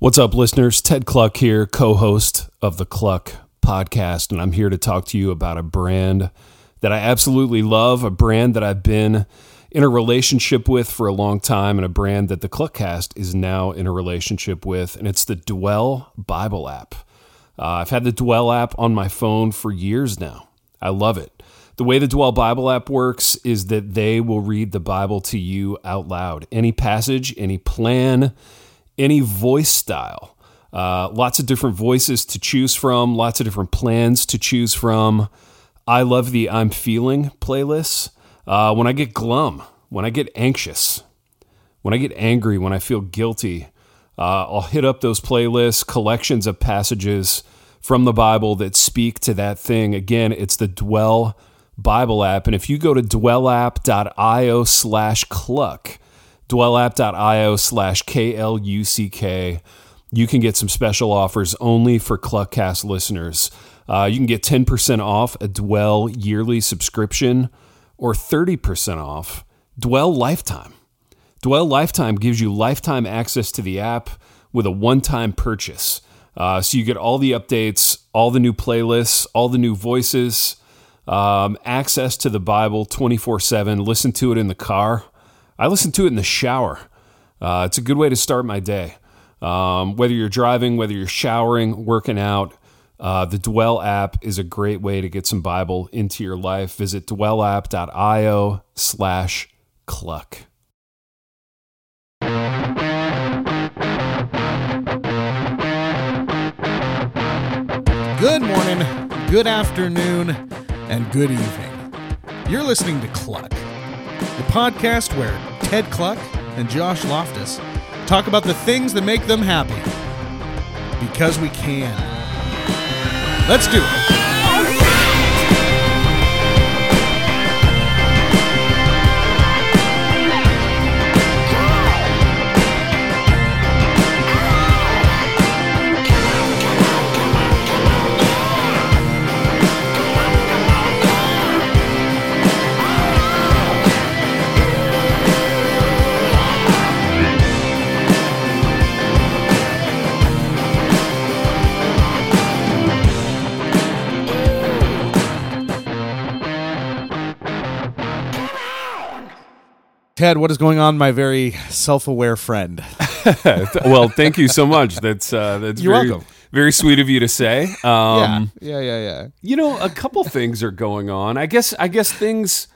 What's up, listeners? Ted Kluck here, co host of the Kluck podcast, and I'm here to talk to you about a brand that I absolutely love, a brand that I've been in a relationship with for a long time, and a brand that the Kluckcast is now in a relationship with, and it's the Dwell Bible app. Uh, I've had the Dwell app on my phone for years now. I love it. The way the Dwell Bible app works is that they will read the Bible to you out loud. Any passage, any plan, any voice style. Uh, lots of different voices to choose from, lots of different plans to choose from. I love the I'm Feeling playlists. Uh, when I get glum, when I get anxious, when I get angry, when I feel guilty, uh, I'll hit up those playlists, collections of passages from the Bible that speak to that thing. Again, it's the Dwell Bible app. And if you go to dwellapp.io slash kluck, dwellapp.io slash K-L-U-C-K, you can get some special offers only for Kluckcast listeners. Uh, you can get 10% off a Dwell yearly subscription or 30% off Dwell Lifetime. Dwell Lifetime gives you lifetime access to the app with a one time purchase. Uh, so you get all the updates, all the new playlists, all the new voices, um, access to the Bible 24 7. Listen to it in the car. I listen to it in the shower. Uh, it's a good way to start my day. Um, whether you're driving, whether you're showering, working out, uh, the Dwell app is a great way to get some Bible into your life. Visit dwellapp.io slash kluck. Good morning, good afternoon, and good evening. You're listening to Kluck, the podcast where Ted Kluck and Josh Loftus talk about the things that make them happy. Because we can. Let's do it. Ted, what is going on, my very self-aware friend? well, thank you so much. That's uh, that's You're very, welcome. very sweet of you to say. Um, yeah, yeah, yeah, yeah. You know, a couple things are going on. I guess I guess things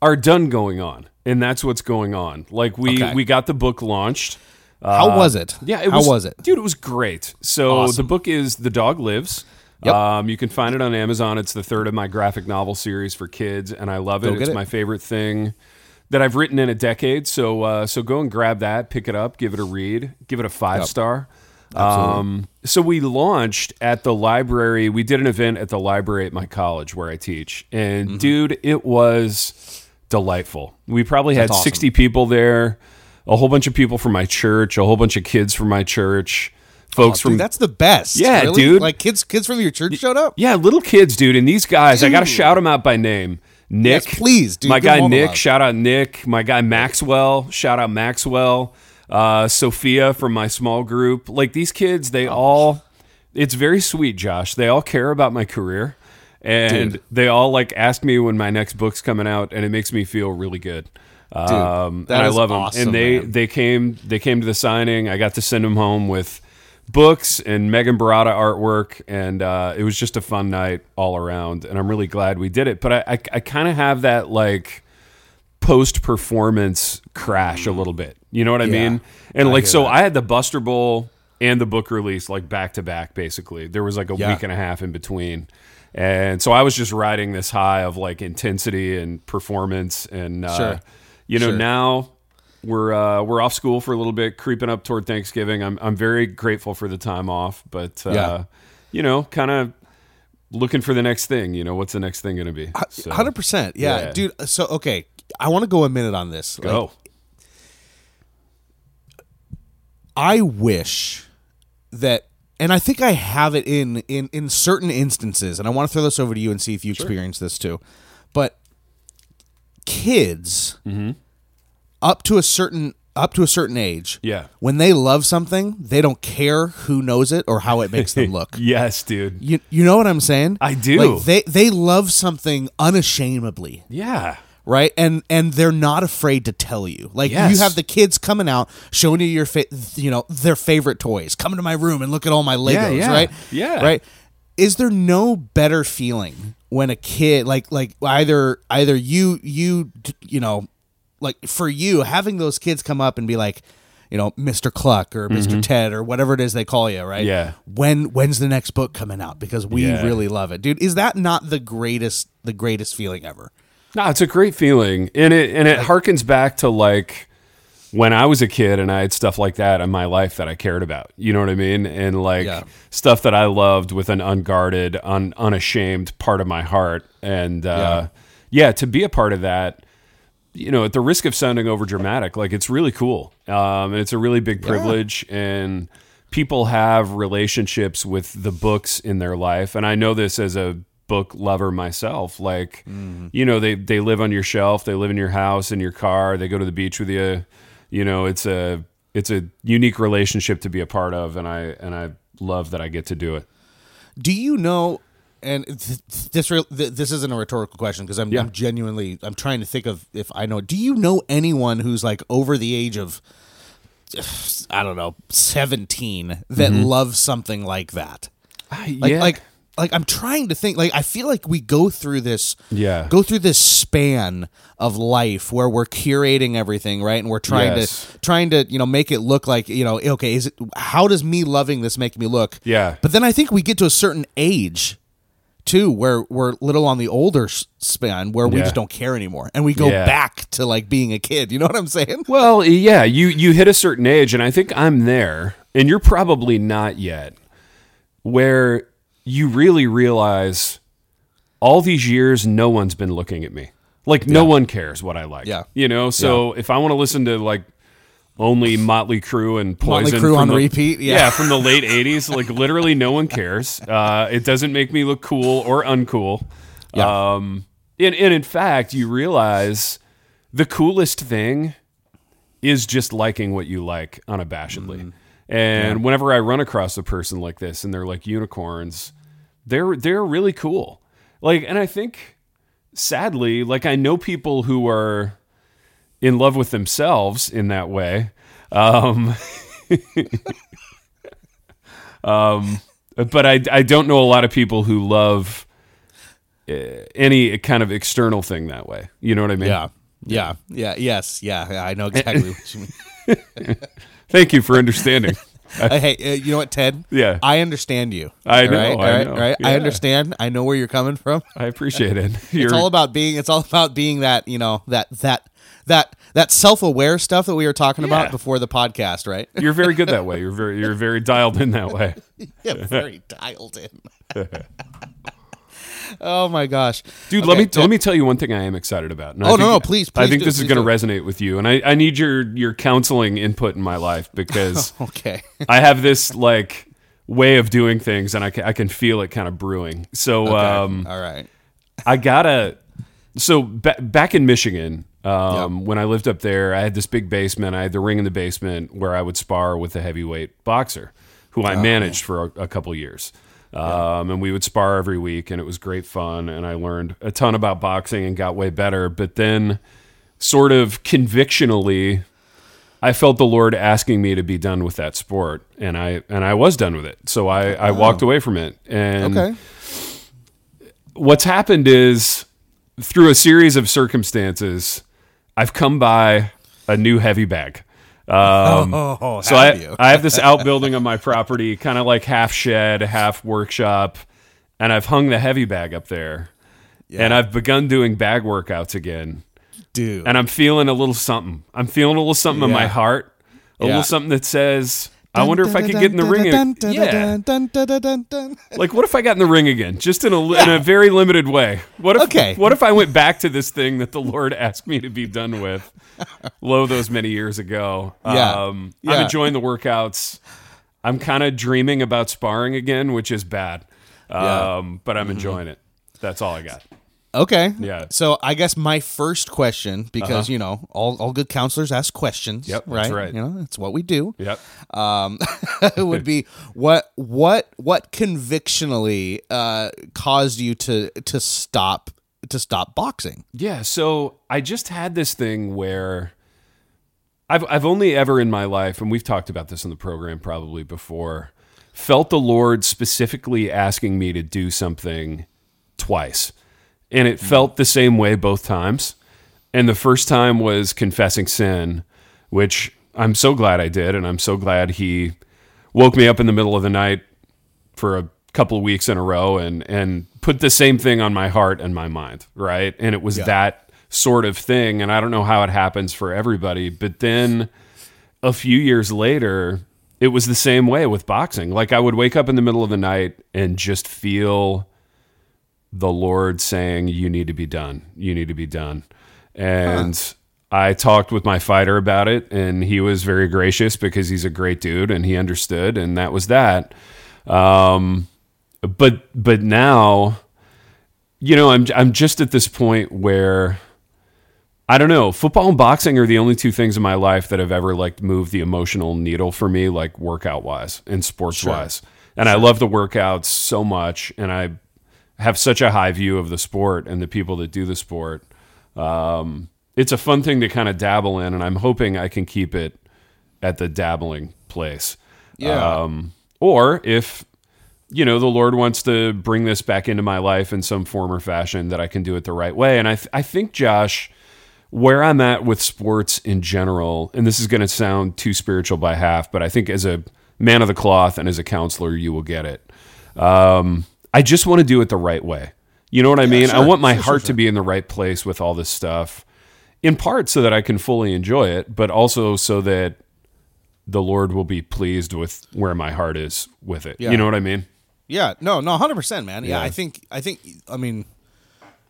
are done going on, and that's what's going on. Like we Okay. we got the book launched. How was it? Yeah, it How was, was it? dude? It was great. So Awesome. the book is The Dog Lives. Yep. Um, you can find it on Amazon. It's the third of my graphic novel series for kids, and I love it. It's it. my favorite thing that I've written in a decade. So uh, so go and grab that, pick it up, give it a read, give it a five star. Um, so we launched at the library. We did an event at the library at my college where I teach, and Mm-hmm. dude, it was delightful. We probably had awesome. 60 people there, a whole bunch of people from my church, a whole bunch of kids from my church, folks Dude, from that's the best. Yeah, Really? dude. Like kids, kids from your church showed up. yeah, little kids, dude. And these guys, I got to shout them out by name. Nick, Yes, please, dude. My guy Nick, love. shout out Nick. My guy Maxwell, shout out Maxwell. Uh, Sophia from my small group. Like these kids, Oh, they all. It's very sweet, Josh. They all care about my career, and Dude. they all like ask me when my next book's coming out, and it makes me feel really good. um, that and I love them. awesome, and they man. they came they came to the signing. I got to send them home with books and Megan Barada artwork, and uh, it was just a fun night all around. And I'm really glad we did it. But I I, I kind of have that like post performance crash a little bit. You know what I Yeah, mean? And I like so, that. I had the Buster Bowl and the book release like back to back. Basically, there was like a Yeah. week and a half in between. And so I was just riding this high of like intensity and performance, and uh, Sure. you know Sure. now we're uh, we're off school for a little bit, creeping up toward Thanksgiving. I'm I'm very grateful for the time off, but uh, Yeah. you know, kind of looking for the next thing. You know, what's the next thing going to be? So, Hundred percent. Yeah, Yeah. dude. So okay, I want to go a minute on this. Like, go. I wish that, and I think I have it in in in certain instances, and I want to throw this over to you and see if you experience this too. But kids Mm-hmm. Up to a certain up to a certain age, Yeah. when they love something, they don't care who knows it or how it makes them look. Yes, dude. You you know what I'm saying? I do. Like they they love something unashamedly, Yeah. right? And and they're not afraid to tell you. Like Yes. you have the kids coming out showing you your fa- you know their favorite toys. Come to my room and look at all my Legos, yeah. right? Yeah. Right? Is there no better feeling when a kid like like either either you you you know like for you having those kids come up and be like you know Mr. Kluck or mister Ted or whatever it is they call you, right? Mm-hmm. Yeah. When when's the next book coming out because we Yeah. really love it. Dude, is that not the greatest the greatest feeling ever? No, it's a great feeling, and it and it harkens back to like when I was a kid and I had stuff like that in my life that I cared about. You know what I mean? And like Yeah. stuff that I loved with an unguarded, un, unashamed part of my heart. And uh, yeah. to be a part of that, you know, at the risk of sounding over dramatic, like it's really cool, um, and it's a really big privilege and. People have relationships with the books in their life, and I know this as a book lover myself. Like, you know, they they live on your shelf, they live in your house, in your car, they go to the beach with you. You know, it's a it's a unique relationship to be a part of, and I and I love that I get to do it. Do you know? And th- th- this this isn't a rhetorical question because I'm, Yeah. I'm genuinely I'm trying to think of if I know. Do you know anyone who's like over the age of I don't know 17 that mm-hmm. loves something like that? Like yeah. like like I'm trying to think. Like I feel like we go through this Yeah. go through this span of life where we're curating everything right and we're trying Yes. to trying to you know make it look like you know okay is it how does me loving this make me look Yeah. but then i think we get to a certain age too where we're a little on the older span where we Yeah. just don't care anymore and we go Yeah. back to like being a kid you know what i'm saying Well, yeah, you you hit a certain age, and I think I'm there, and you're probably not yet, where you really realize all these years no one's been looking at me. Like no one cares what I like. Yeah. you know. So if I want to listen to like only Motley Crue and Poison. Motley Crue from on the- repeat, yeah. from the late '80s, like literally no one cares. Uh, it doesn't make me look cool or uncool. Yeah. Um, and, and in fact, you realize the coolest thing is just liking what you like unabashedly. Mm-hmm. And whenever I run across a person like this and they're like unicorns, they're they're really cool. Like and I think sadly, like I know people who are in love with themselves in that way. Um, um but I I don't know a lot of people who love uh, any kind of external thing that way. You know what I mean? yeah yeah yeah yes yeah, yeah i know exactly what you mean Thank you for understanding. Uh, hey uh, you know what ted Yeah. i understand you I know, right, I right, know. right? i Yeah. understand i know where you're coming from I appreciate it. it's You're- all about being it's all about being that you know that that that that self-aware stuff that we were talking Yeah. about before the podcast right you're very good that way. You're very you're very dialed in that way. yeah very dialed in oh my gosh Dude, let Okay, me so- let me tell you one thing I am excited about. And Oh, no, think- no, please, I think do, this is going to resonate with you, and I, I need your your counseling input in my life because okay I have this like way of doing things, and I can, I can feel it kind of brewing. So um, all right I gotta. So ba- back in Michigan, um, when I lived up there, I had this big basement. I had the ring in the basement where I would spar with a heavyweight boxer, who Oh, I managed for a, a couple years. Um, and we would spar every week, and it was great fun. And I learned a ton about boxing and got way better. But then, sort of convictionally, I felt the Lord asking me to be done with that sport, and I and I was done with it. So I, I walked away from it. And okay what's happened is through a series of circumstances, I've come by a new heavy bag. Um, oh so I, I have this outbuilding on my property, kind of like half shed, half workshop, and I've hung the heavy bag up there. And I've begun doing bag workouts again. dude And I'm feeling a little something. I'm feeling a little something in my heart, a Yeah. little something that says, I wonder if I could get in the ring. Yeah. Yeah. Like, what if I got in the ring again, just in a in a very limited way? What if Okay. What if I went back to this thing that the Lord asked me to be done with, lo those many years ago? Yeah. Um, Yeah. I'm enjoying the workouts. I'm kind of dreaming about sparring again, which is bad. Yeah. Um, but I'm enjoying it. That's all I got. Okay. Yeah. So I guess my first question, because you know all, all good counselors ask questions. Yep, Right. that's right. You know it's what we do. Yep. Um, would be what what what convictionally uh, caused you to to stop to stop boxing? Yeah, so I just had this thing where I've I've only ever in my life, and we've talked about this in the program probably before, felt the Lord specifically asking me to do something twice. And it mm-hmm. felt the same way both times. And the first time was confessing sin, which I'm so glad I did, and I'm so glad he woke me up in the middle of the night for a couple of weeks in a row and and put the same thing on my heart and my mind, right? And it was that sort of thing and I don't know how it happens for everybody, but then a few years later, it was the same way with boxing. Like I would wake up in the middle of the night and just feel the Lord saying, You need to be done. You need to be done. And I talked with my fighter about it, and he was very gracious because he's a great dude and he understood, and that was that. Um, but but now, you know, I'm I'm just at this point where I don't know. Football and boxing are the only two things in my life that have ever like moved the emotional needle for me, like workout wise and sports wise. And I love the workouts so much, and I have such a high view of the sport and the people that do the sport. Um, it's a fun thing to kind of dabble in, and I'm hoping I can keep it at the dabbling place. Yeah. Um, or if you know the Lord wants to bring this back into my life in some form or fashion, that I can do it the right way. And I, th- I think Josh, where I'm at with sports in general, and this is going to sound too spiritual by half, but I think as a man of the cloth and as a counselor, you will get it. Um, I just want to do it the right way. You know what I mean? I want my Sure, sure, heart sure. to be in the right place with all this stuff, in part so that I can fully enjoy it, but also so that the Lord will be pleased with where my heart is with it. Yeah. You know what I mean? Yeah, no, no, hundred percent, man. Yeah, Yeah. I think, I think, I mean,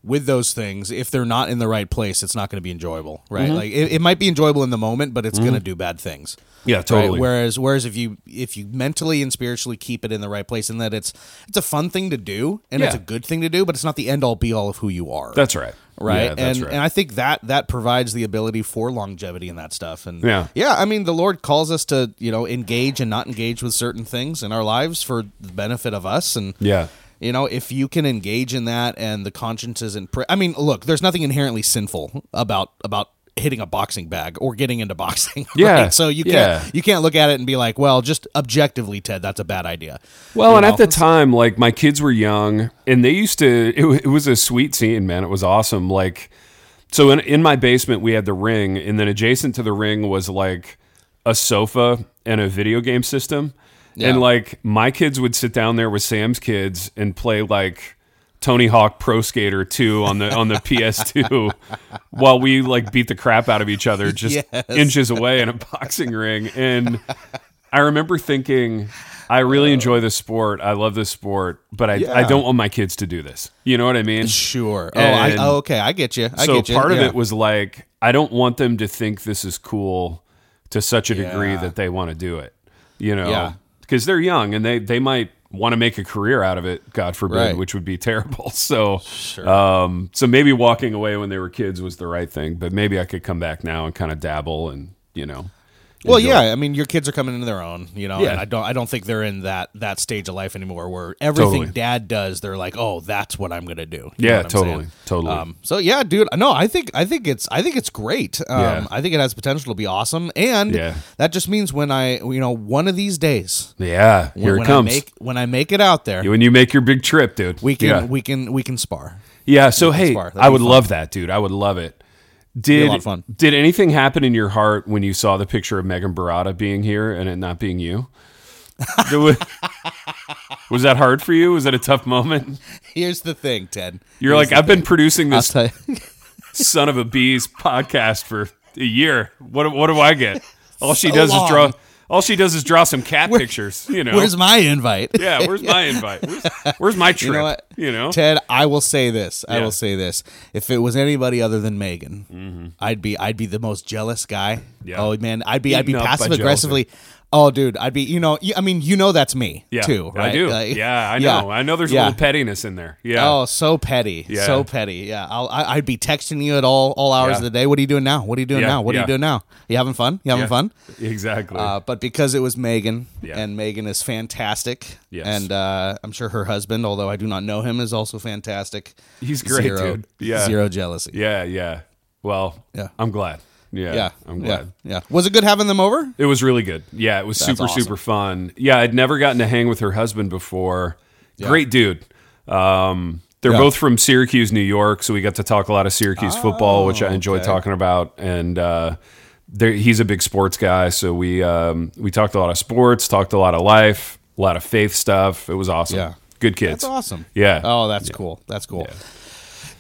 with those things, if they're not in the right place, it's not going to be enjoyable, right? Mm-hmm. Like it, it might be enjoyable in the moment, but it's going to do bad things. Yeah, Right? totally. Whereas, whereas if you if you mentally and spiritually keep it in the right place, and that it's it's a fun thing to do, and it's a good thing to do, but it's not the end all be all of who you are. That's right. right Yeah, and right. and i think that that provides the ability for longevity in that stuff and Yeah. yeah i mean the lord calls us to you know engage and not engage with certain things in our lives for the benefit of us and yeah. You know if you can engage in that and the conscience isn't pri- i mean look there's nothing inherently sinful about about hitting a boxing bag or getting into boxing Yeah. right? so you can't Yeah. you can't look at it and be like well just objectively ted that's a bad idea Well, You and know? at the time, like my kids were young, and they used to. It, it was a sweet scene, man. It was awesome. Like, so in in my basement, we had the ring, and then adjacent to the ring was like a sofa and a video game system. Yeah. And like my kids would sit down there with Sam's kids and play like Tony Hawk Pro Skater 2 on the on the PS2 while we like beat the crap out of each other just Yes. inches away in a boxing ring. And I remember thinking, I really uh. enjoy this sport. I love this sport, but I, I don't want my kids to do this. You know what I mean? sure oh, I, oh okay i get you I so get you. part of it was like, I don't want them to think this is cool to such a degree Yeah. that they want to do it. You know? Because they're young and they, they might want to make a career out of it, God forbid, Right. which would be terrible. So, um, so maybe walking away when they were kids was the right thing, but maybe I could come back now and kind of dabble and, you know. Well, enjoy. yeah, I mean, your kids are coming into their own, you know. Yeah. And I don't, I don't think they're in that that stage of life anymore where everything Totally. dad does, they're like, oh, that's what I'm gonna do. You Yeah, totally, saying? totally. Um, so yeah, dude, no, I think, I think it's, I think it's great. Um, Yeah. I think it has potential to be awesome, and Yeah. that just means when I, you know, one of these days, yeah, when, here when it comes. I make, when I make it out there, when you make your big trip, dude. we can, yeah. we can, we can spar. Yeah, so hey, spar. I would fun. love that, dude. I would love it. Did lot of fun. did anything happen in your heart when you saw the picture of Megan Barada being here and it not being you? Was, was that hard for you? Was that a tough moment? Here's the thing, Ted. You're like, I've been producing this son of a bees podcast for a year. What what do I get? All she So does long. is draw. All she does is draw some cat pictures. You know. Where's my invite? yeah, where's my invite? Where's, where's my trip? You know what? You know? Ted, I will say this. I Yeah. will say this. If it was anybody other than Megan, I'd be I'd be the most jealous guy. Mm-hmm. Yeah. Oh man, I'd be I'd be passive aggressively. Oh, dude, I'd be. You know, I mean, you know, that's me Yeah, too, right? I do. Like, yeah, I know. yeah, I know. There's yeah. a little pettiness in there. Yeah. Oh, so petty, Yeah. so petty. Yeah, I'll, I, I'd be texting you at all all hours Yeah. of the day. What are you doing now? What are you doing now? What are you doing now? You having fun? You having fun? Exactly. Uh, but because it was Megan, Yeah. and Megan is fantastic, Yes. and uh, I'm sure her husband, although I do not know him, is also fantastic. He's great, zero, dude. Yeah. zero jealousy. yeah. Yeah. Well. Yeah. I'm glad. Yeah. yeah, I'm glad. yeah. Was it good having them over? It was really good. Yeah, it was That's super awesome. super fun. Yeah, I'd never gotten to hang with her husband before. Great dude. Um, they're Yeah. both from Syracuse, New York, so we got to talk a lot of Syracuse football, which I enjoy Oh, okay. talking about. And uh, he's a big sports guy, so we um, we talked a lot of sports, talked a lot of life, a lot of faith stuff. It was awesome. Yeah. good kids. That's awesome. Yeah. Oh, that's cool. That's cool.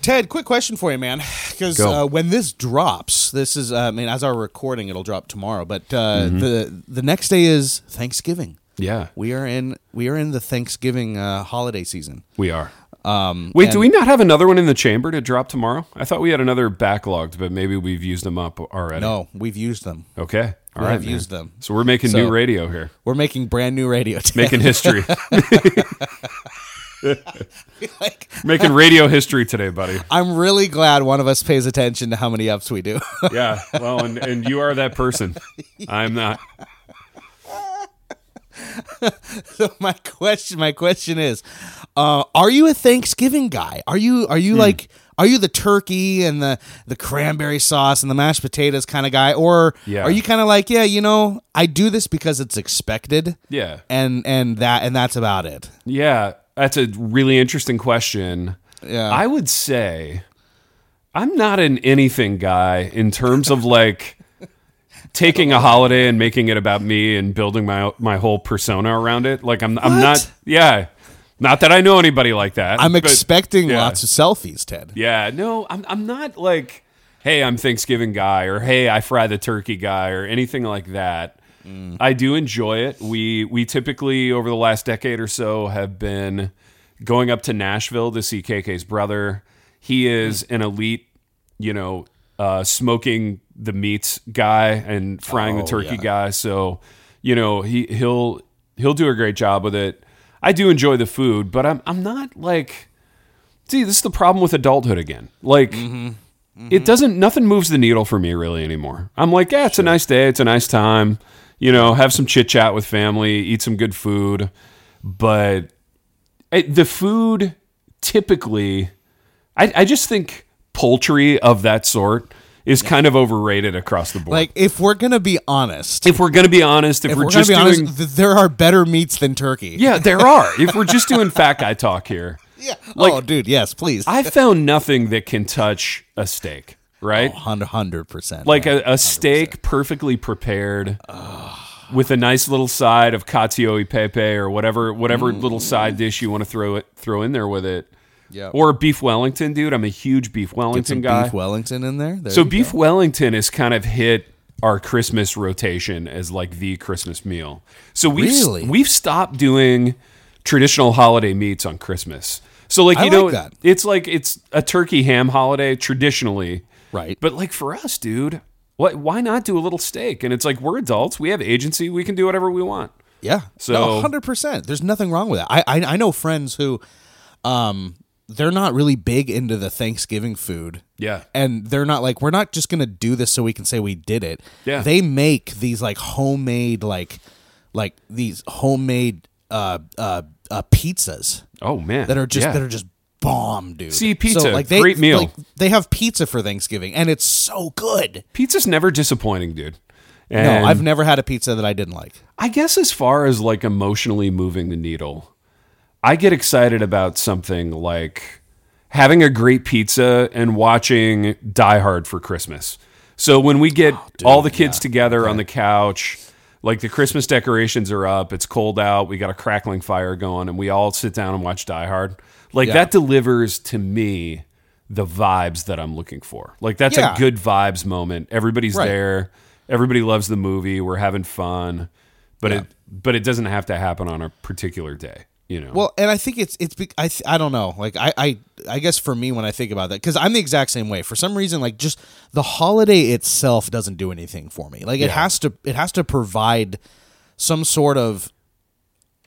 Ted, quick question for you, man. Because uh, when this drops, this is, uh, I mean, as our recording, it'll drop tomorrow. But uh, Mm-hmm. the the next day is Thanksgiving. Yeah, We are in we are in the Thanksgiving uh, holiday season. we are. Um, Wait, and- do we not have another one in the chamber to drop tomorrow? I thought we had another backlogged, but maybe we've used them up already. No, we've used them. Okay. All We right. man. used them. So we're making So- new radio here, We're making brand new radio. Ted. making history, like, making radio history today, buddy. I'm really glad one of us pays attention to how many ups we do. Yeah. Well, and, and you are that person. I'm not. so my question, my question is, uh, are you a Thanksgiving guy? Are you are Hmm. you like are you the turkey and the the cranberry sauce and the mashed potatoes kind of guy, or Yeah. are you kind of like, yeah, you know, I do this because it's expected, Yeah. and and that and that's about it. Yeah. That's a really interesting question. Yeah. I would say I'm not an anything guy in terms of like taking a holiday and making it about me and building my my whole persona around it. Like I'm I'm What? not yeah. Not that I know anybody like that. I'm but- expecting yeah. lots of selfies, Ted. Yeah, no, I'm I'm not like, hey, I'm Thanksgiving guy or hey, I fry the turkey guy or anything like that. I do enjoy it. We we typically over the last decade or so have been going up to Nashville to see KK's brother. He is an elite, you know, uh, smoking the meats guy and frying the Oh, turkey yeah. guy. So, you know, he he'll he'll do a great job with it. I do enjoy the food, but I'm I'm not like See, this is the problem with adulthood again. Like, it doesn't, nothing moves the needle for me really anymore. I'm like, yeah, it's a nice day. It's a nice time. You know, have some chit chat with family, eat some good food. But the food typically, I, I just think poultry of that sort is kind of overrated across the board. Like, if we're gonna be honest, if we're going to be honest, if, if we're, we're, just be doing. honest, th- there are better meats than turkey. yeah, there are. if we're just doing fat guy talk here, yeah. Like- oh, dude, yes, please. I found nothing that can touch a steak, right? Oh, hundred percent. like a, a steak perfectly prepared with a nice little side of cacio e pepe or whatever whatever mm. little side dish you want to throw it throw in there with it. Yeah. Or beef Wellington, dude. I'm a huge beef Wellington guy. beef Wellington in there. there so beef go. Wellington has kind of hit our Christmas rotation as like the Christmas meal. So we've Really? we've stopped doing traditional holiday meats on Christmas. So like I you know like that. it's like it's a turkey ham holiday traditionally. Right? But like for us, dude, what why not do a little steak? And it's like we're adults, we have agency, we can do whatever we want. Yeah. So- hundred percent. There's nothing wrong with that. I, I I know friends who, um, they're not really big into the Thanksgiving food. Yeah. And they're not like we're not just gonna do this so we can say we did it. Yeah. They make these like homemade like like these homemade uh uh, uh pizzas Oh man. that are just Yeah. that are just bomb, dude. See, pizza, so, like, they, great meal. Like, they have pizza for Thanksgiving, and it's so good. pizza's never disappointing, dude. And no, I've never had a pizza that I didn't like. I guess as far as like emotionally moving the needle, I get excited about something like having a great pizza and watching Die Hard for Christmas. So when we get oh, all the kids together on the couch, like the Christmas decorations are up, it's cold out, we got a crackling fire going, and we all sit down and watch Die Hard. Like Yeah. that delivers to me the vibes that I'm looking for. Like that's Yeah. a good vibes moment. Everybody's Right. there. Everybody loves the movie. We're having fun but it but it doesn't have to happen on a particular day you know Well, and I think it's it's be- I th- I don't know. Like I I I guess for me when I think about that cuz I'm the exact same way. For some reason like just the holiday itself doesn't do anything for me. Like it has to it has to provide some sort of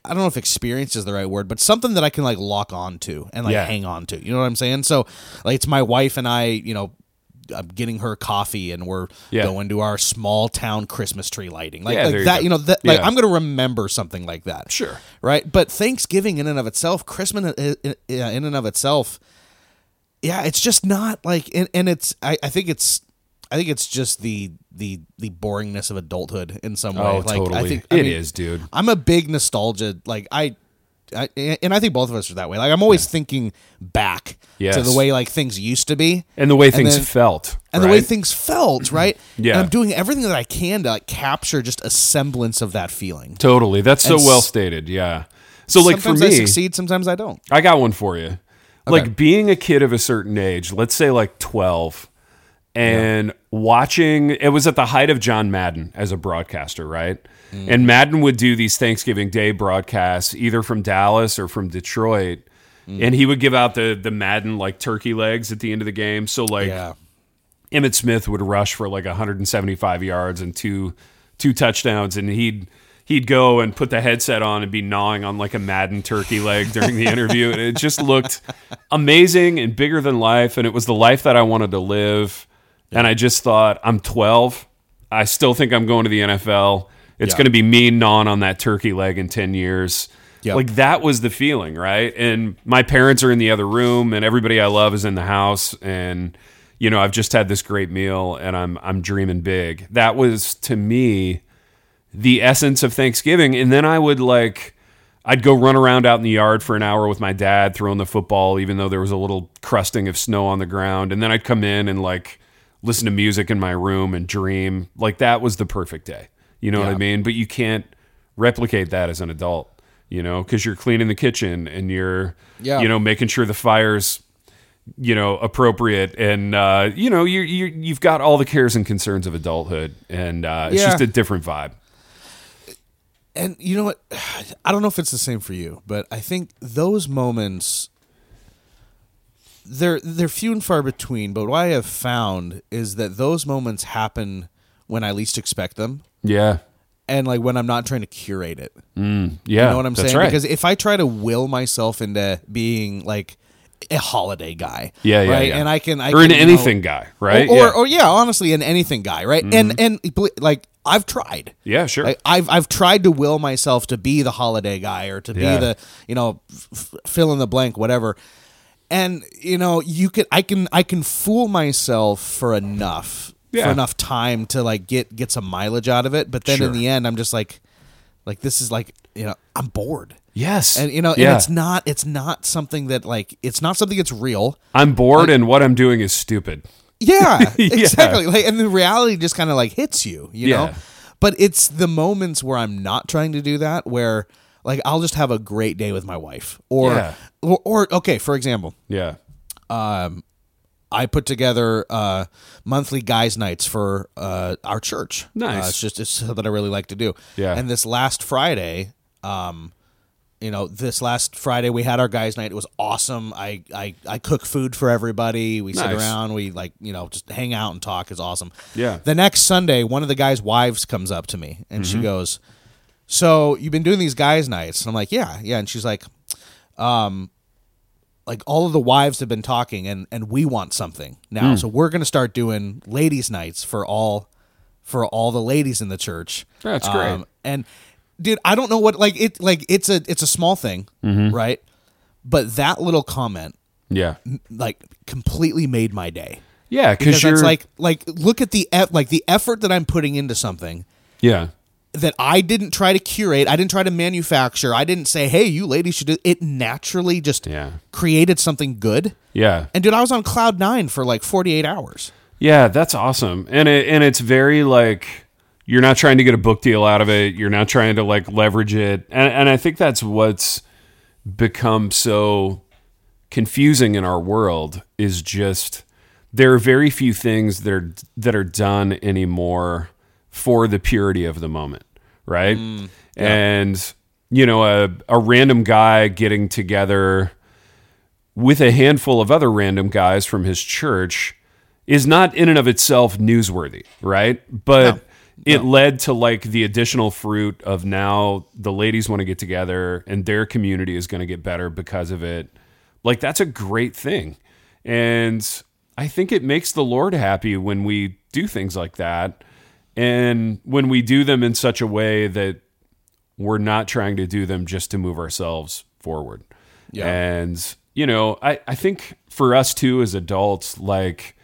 I don't know if experience is the right word, but something that I can like lock on to and like Yeah. hang on to. You know what I'm saying? So like it's my wife and I, you know, I'm getting her coffee and we're Yeah. going to our small town Christmas tree lighting. Like, Yeah, like you that, go. you know, that like I'm going to remember something like that. Sure. Right? But Thanksgiving in and of itself, Christmas in and of itself, yeah, it's just not like and, and it's I, I think it's I think it's just the the the boringness of adulthood in some oh, way. Oh, like totally. I think It mean, is, dude. I'm a big nostalgia. Like I, I, and I think both of us are that way. Like I'm always thinking back Yes. to the way like things used to be, And the way things then- felt. and the way things felt. Right. Yeah. And I'm doing everything that I can to like capture just a semblance of that feeling. Totally. That's so And well stated. Yeah. So, like, for me, I succeed, sometimes I don't. I got one for you. Like being a kid of a certain age, let's say like 12, and watching, it was at the height of John Madden as a broadcaster, right? And Madden would do these Thanksgiving Day broadcasts either from Dallas or from Detroit. Mm. And he would give out the the Madden like turkey legs at the end of the game. So like Yeah. Emmitt Smith would rush for like 175 yards and two two touchdowns, and he'd he'd go and put the headset on and be gnawing on like a Madden turkey leg during the interview, and it just looked amazing and bigger than life, and it was the life that I wanted to live. And I just thought, I'm 12. I still think I'm going to the NFL. It's Yeah. going to be me gnawing on that turkey leg in 10 years. Yep. Like that was the feeling, right? And my parents are in the other room and everybody I love is in the house and you know, I've just had this great meal and I'm I'm dreaming big. That was to me the essence of Thanksgiving and then I would like I'd go run around out in the yard for an hour with my dad throwing the football even though there was a little crusting of snow on the ground and then I'd come in and like listen to music in my room and dream. Like that was the perfect day. You know what I mean? But you can't replicate that as an adult, you know, because you're cleaning the kitchen and you're, Yeah. you know, making sure the fire's, you know, appropriate, and uh, you know, you you you've got all the cares and concerns of adulthood, and uh, it's Yeah. just a different vibe. And you know what? I don't know if it's the same for you, but I think those moments they're they're few and far between, but what I have found is that those moments happen when I least expect them Yeah, and like when I'm not trying to curate it. yeah. You know what I'm saying? Right. Because if I try to will myself into being like a holiday guy, yeah, yeah, right, yeah. and I can, I or an can, know- anything guy, right? or, or, yeah. Mm-hmm. or yeah, honestly, an anything guy, right? And and like I've tried. yeah, sure. Like I've I've tried to will myself to be the holiday guy or to be the you know f- fill in the blank whatever, and you know you can I can I can fool myself for enough Yeah. for enough time to like get get some mileage out of it, but then Sure. in the end I'm just like like this is like you know I'm bored. yes, And you know, yeah. and it's not it's not something that like it's not something that's real. I'm bored, and what I'm doing is stupid. Yeah, Yeah. exactly. Like, and the reality just kind of like hits you, you know. But it's the moments where I'm not trying to do that, where like I'll just have a great day with my wife, or Yeah. Or, or okay, for example, Yeah, I put together uh, monthly guys' nights for uh, our church. Nice. Uh, it's just it's something I really like to do. Yeah. And this last Friday, um, you know, this last Friday we had our guys' night. It was awesome. I I, I cook food for everybody. We sit around. We like you know just hang out and talk. is awesome. Yeah. The next Sunday, one of the guys' wives comes up to me and Mm-hmm. she goes, "So you've been doing these guys' nights?" And I'm like, "Yeah, yeah." And she's like, like all of the wives have been talking and and we want something now Hmm. so we're going to start doing ladies nights for all for all the ladies in the church Um, That's great. and dude i don't know what like it like it's a it's a small thing Mm-hmm. right but that little comment yeah, like completely made my day yeah. because it's like like look at the eff- like the effort that i'm putting into something yeah, that I didn't try to curate, I didn't try to manufacture, I didn't say, "Hey, you ladies should do." It naturally just Yeah. created something good. yeah. And dude, I was on cloud nine for like 48 hours. Yeah, that's awesome. And it and it's very like you're not trying to get a book deal out of it. You're not trying to like leverage it. And and I think that's what's become so confusing in our world is just there are very few things that are that are done anymore for the purity of the moment, right? Mm, and you know, a a random guy getting together with a handful of other random guys from his church is not in and of itself newsworthy, right? But it led to like the additional fruit of now the ladies want to get together and their community is going to get better because of it. Like that's a great thing. And I think it makes the Lord happy when we do things like that and when we do them in such a way that we're not trying to do them just to move ourselves forward. Yeah. And, you know, I, I think for us too as adults, like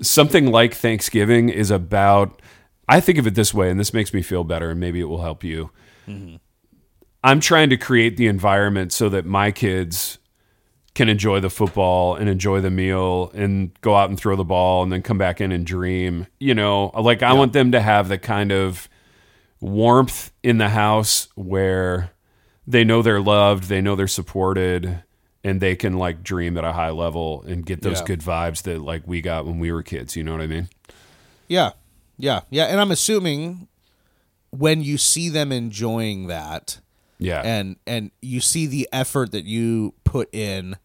something like Thanksgiving is about, I think of it this way, and this makes me feel better, and maybe it will help you. Mm-hmm. I'm trying to create the environment so that my kids can enjoy the football and enjoy the meal and go out and throw the ball and then come back in and dream. You know, like I want them to have the kind of warmth in the house where they know they're loved, they know they're supported, and they can like dream at a high level and get those Yeah. good vibes that like we got when we were kids. You know what I mean? Yeah. Yeah. Yeah. And I'm assuming when you see them enjoying that Yeah. and and you see the effort that you put in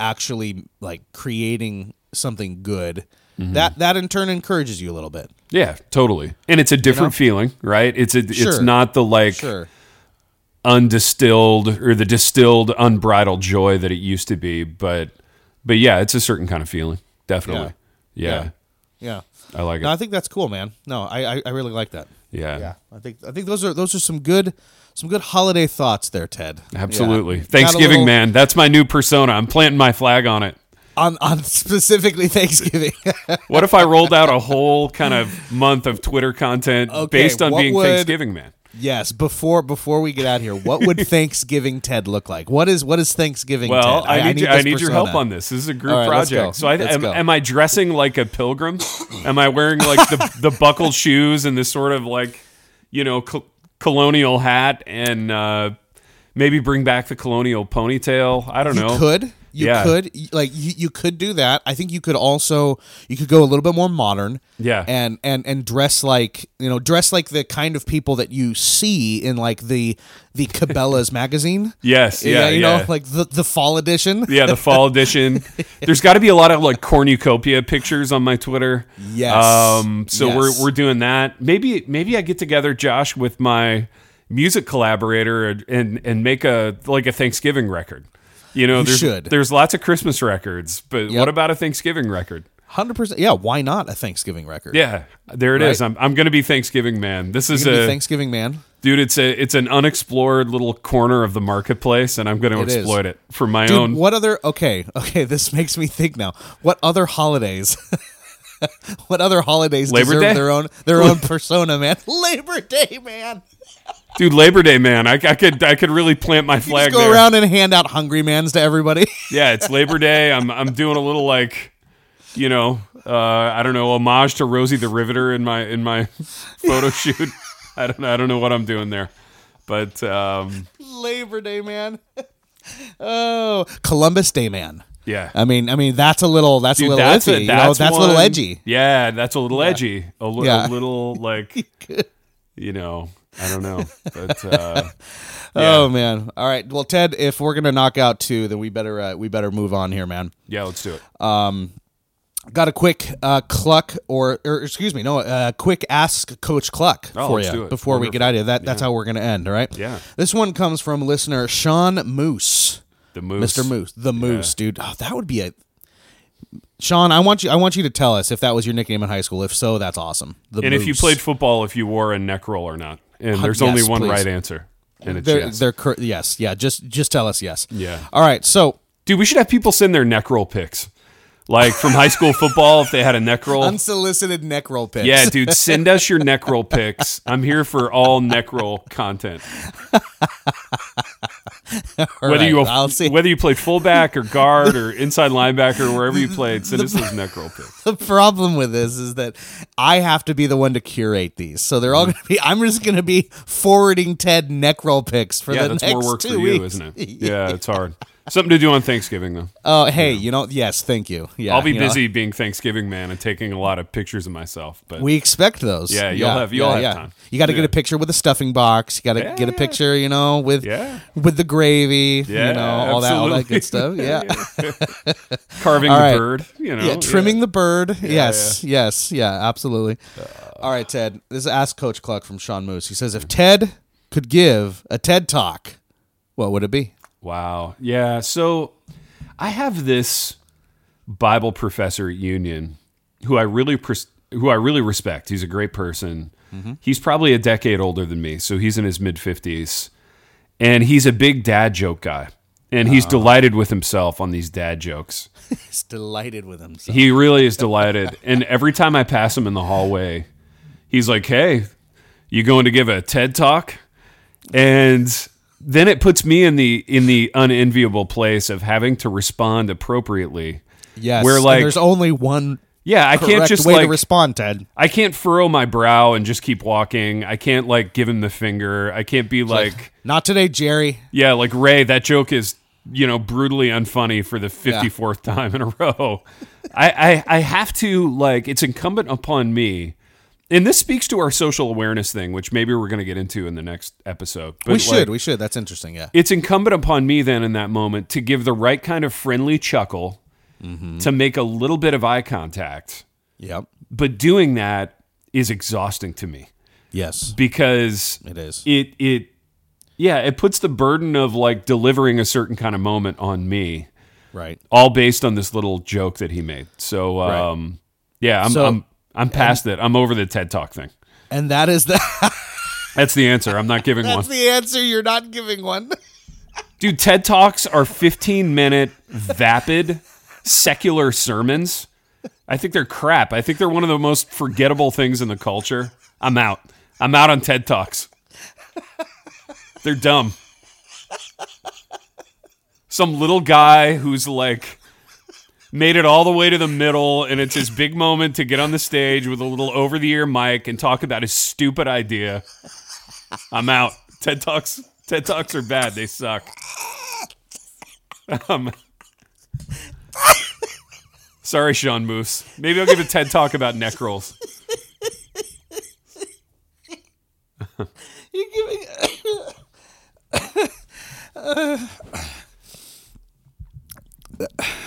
actually like creating something good, Mm-hmm. that that in turn encourages you a little bit. yeah, totally. And it's a different feeling, right? It's a, it's not the like Sure. undistilled or the distilled unbridled joy that it used to be, but but yeah, it's a certain kind of feeling. Definitely. Yeah. Yeah. I like it. No, I think that's cool, man. No, I I, I really like that. Yeah. Yeah. I think I think those are those are some good some good holiday thoughts there, Ted. Absolutely. Yeah. Thanksgiving, little- man. That's my new persona. I'm planting my flag on it. On on specifically Thanksgiving. What if I rolled out a whole kind of month of Twitter content Okay, based on being would- Thanksgiving, man? Yes, before before we get out here, what would Thanksgiving Ted look like? What is what is Thanksgiving Well, Ted? I need, you, I need your help on this. This is a group right, project. So, I, am, am I dressing like a pilgrim? am I wearing like the the buckled shoes and this sort of like you know col- colonial hat and uh, maybe bring back the colonial ponytail? I don't You know. could, you Yeah. could, like you, you could do that. I think you could also you could go a little bit more modern. Yeah. and and and dress like you know dress like the kind of people that you see in like the the Cabela's magazine. Yes, yeah, you yeah. know, like the the fall edition. Yeah, the fall edition. There's got to be a lot of like cornucopia pictures on my Twitter. Yes. Um. So Yes. we're we're doing that. Maybe maybe I get together, Josh, with my music collaborator and, and make a like a Thanksgiving record. You know, You there's should. there's lots of Christmas records, but Yep. what about a Thanksgiving record? Hundred percent. Yeah, why not a Thanksgiving record? Yeah, there it is. Right. I'm I'm gonna be Thanksgiving man. This is a be Thanksgiving man. dude. It's a it's an unexplored little corner of the marketplace, and I'm gonna It is. exploit it for my Dude, own. what other? Okay, okay. This makes me think now. What other holidays? what other holidays Labor deserve Day? their own their own persona, man? Labor Day, man. Dude, Labor Day, man. I, I could I could really plant my You flag go there. around and hand out hungry mans to everybody. Yeah, it's Labor Day. I'm I'm doing a little like, you know, uh, I don't know, homage to Rosie the Riveter in my in my photo shoot. I don't I don't know what I'm doing there, but um, Labor Day, man. oh, Columbus Day, man. yeah. I mean, I mean that's a little that's Dude, a little that's iffy. a, you know? that's, that's a little edgy. Yeah, that's a little edgy. A, li- Yeah. a little like, you know, I don't know, but uh, yeah, Oh man. All right. Well, Ted, if we're gonna knock out two, then we better uh, we better move on here, man. yeah, let's do it. Um, Got a quick uh, kluck or, or excuse me, no, uh, quick ask Coach Kluck Oh, for you before we get out of here. That that's how we're gonna end. All right. Yeah. This one comes from listener Sean Moose, The moose, Mr. Moose, the Moose, dude. Oh, that would be a. Sean, I want you. I want you to tell us if that was your nickname in high school. If so, that's awesome. The And if you played football, if you wore a neck roll or not, and there's yes, only one please. right answer, and it's they're, yes. they're cur- yes, yeah. Just just tell us yes. Yeah. All right. So Dude, we should have people send their neck roll pics. Like from high school football, if they had a neck roll. unsolicited neck roll pics. Yeah, dude, send us your neck roll pics. I'm here for all neck roll content. Whether right, you I'll see. whether you played fullback or guard or inside linebacker, or wherever you played, send us those neck roll pics. the problem with this is that I have to be the one to curate these. So they're all mm-hmm. going to be. I'm just going to be forwarding Ted neck roll pics for Yeah, the that's next more work two for you, weeks. isn't it? Yeah, it's hard. Something to do on Thanksgiving though. Oh, hey, you know, yes, thank you. Yeah, I'll be you know, busy being Thanksgiving man and taking a lot of pictures of myself. But we expect those. Yeah, you'll have- you'll have time. You got to get a picture with a stuffing box. You got to Yeah, get a picture, you know, with Yeah. with the gravy. yeah, you know, all that, all that good stuff. Yeah, carving All the right. bird. You know, yeah, trimming yeah. the bird. yes, yes, yeah, absolutely. all right, Ted. This is Ask Coach Kluck from Sean Moose. He says if Ted could give a TED talk, what would it be? Wow. Yeah. So I have this Bible professor at Union who I really pres- who I really respect. He's a great person. Mm-hmm. He's probably a decade older than me, so he's in his mid 50s. And he's a big dad joke guy. And he's ah. delighted with himself on these dad jokes. He's delighted with himself. He really is delighted. and every time I pass him in the hallway, he's like, "Hey, you going to give a TED talk?" And then it puts me in the in the unenviable place of having to respond appropriately. Yes, Where, like- there's only one Yeah, I can't just way like to respond, Ted. I can't furrow my brow and just keep walking. I can't like give him the finger. I can't be like, Not today, Jerry. yeah, like Ray, that joke is, you know, brutally unfunny for the 54th time in a row. I, I, I have to, like, it's incumbent upon me. And this speaks to our social awareness thing, which maybe we're going to get into in the next episode. But we like, should. We should. That's interesting. Yeah. it's incumbent upon me then in that moment to give the right kind of friendly chuckle, to make a little bit of eye contact. Yep. But doing that is exhausting to me Yes. because It is. it it yeah it puts the burden of like delivering a certain kind of moment on me Right. all based on this little joke that he made so um yeah i'm So- i'm i'm past it. I'm over the ted talk thing. And that is the that's the answer. I'm not giving one. that's the answer. You're not giving one. dude ted talks are 15 minute vapid secular sermons. I think they're crap. I think they're one of the most forgettable things in the culture. I'm out. I'm out on ted talks. They're dumb. Some little guy who's like made it all the way to the middle and it's his big moment to get on the stage with a little over the ear mic and talk about his stupid idea. I'm out. Ted talks ted talks are bad. They suck. Um, sorry sean moose. Maybe i'll give a ted talk about neck rolls You're giving.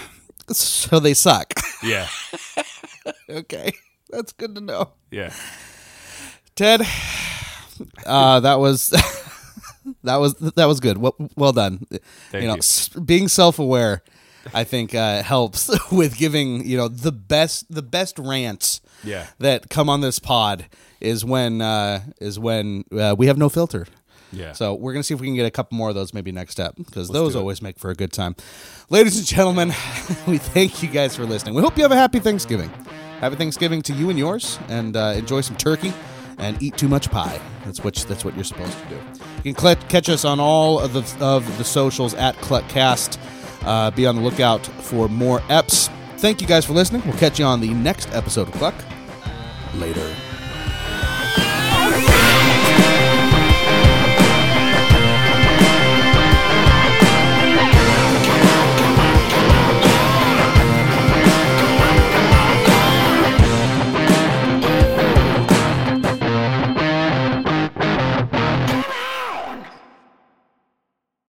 so they suck. yeah okay, that's good to know. yeah Ted, uh, that was that was that was good. Well, well done. Thank you know, you. being self-aware, I think uh, helps with giving you know the best the best rants Yeah. that come on this pod is when uh, is when uh, we have no filter. Yeah So we're gonna see if we can get a couple more of those maybe next step because those always make for a good time. Ladies and gentlemen, we thank you guys for listening. We hope you have a happy Thanksgiving. Happy Thanksgiving to you and yours, and uh, enjoy some turkey and eat too much pie. That's what that's what you're supposed to do. You can cl- catch us on all of the of the socials at Kluckcast. Uh, be on the lookout for more eps. Thank you guys for listening. We'll catch you on the next episode of Kluck. Later.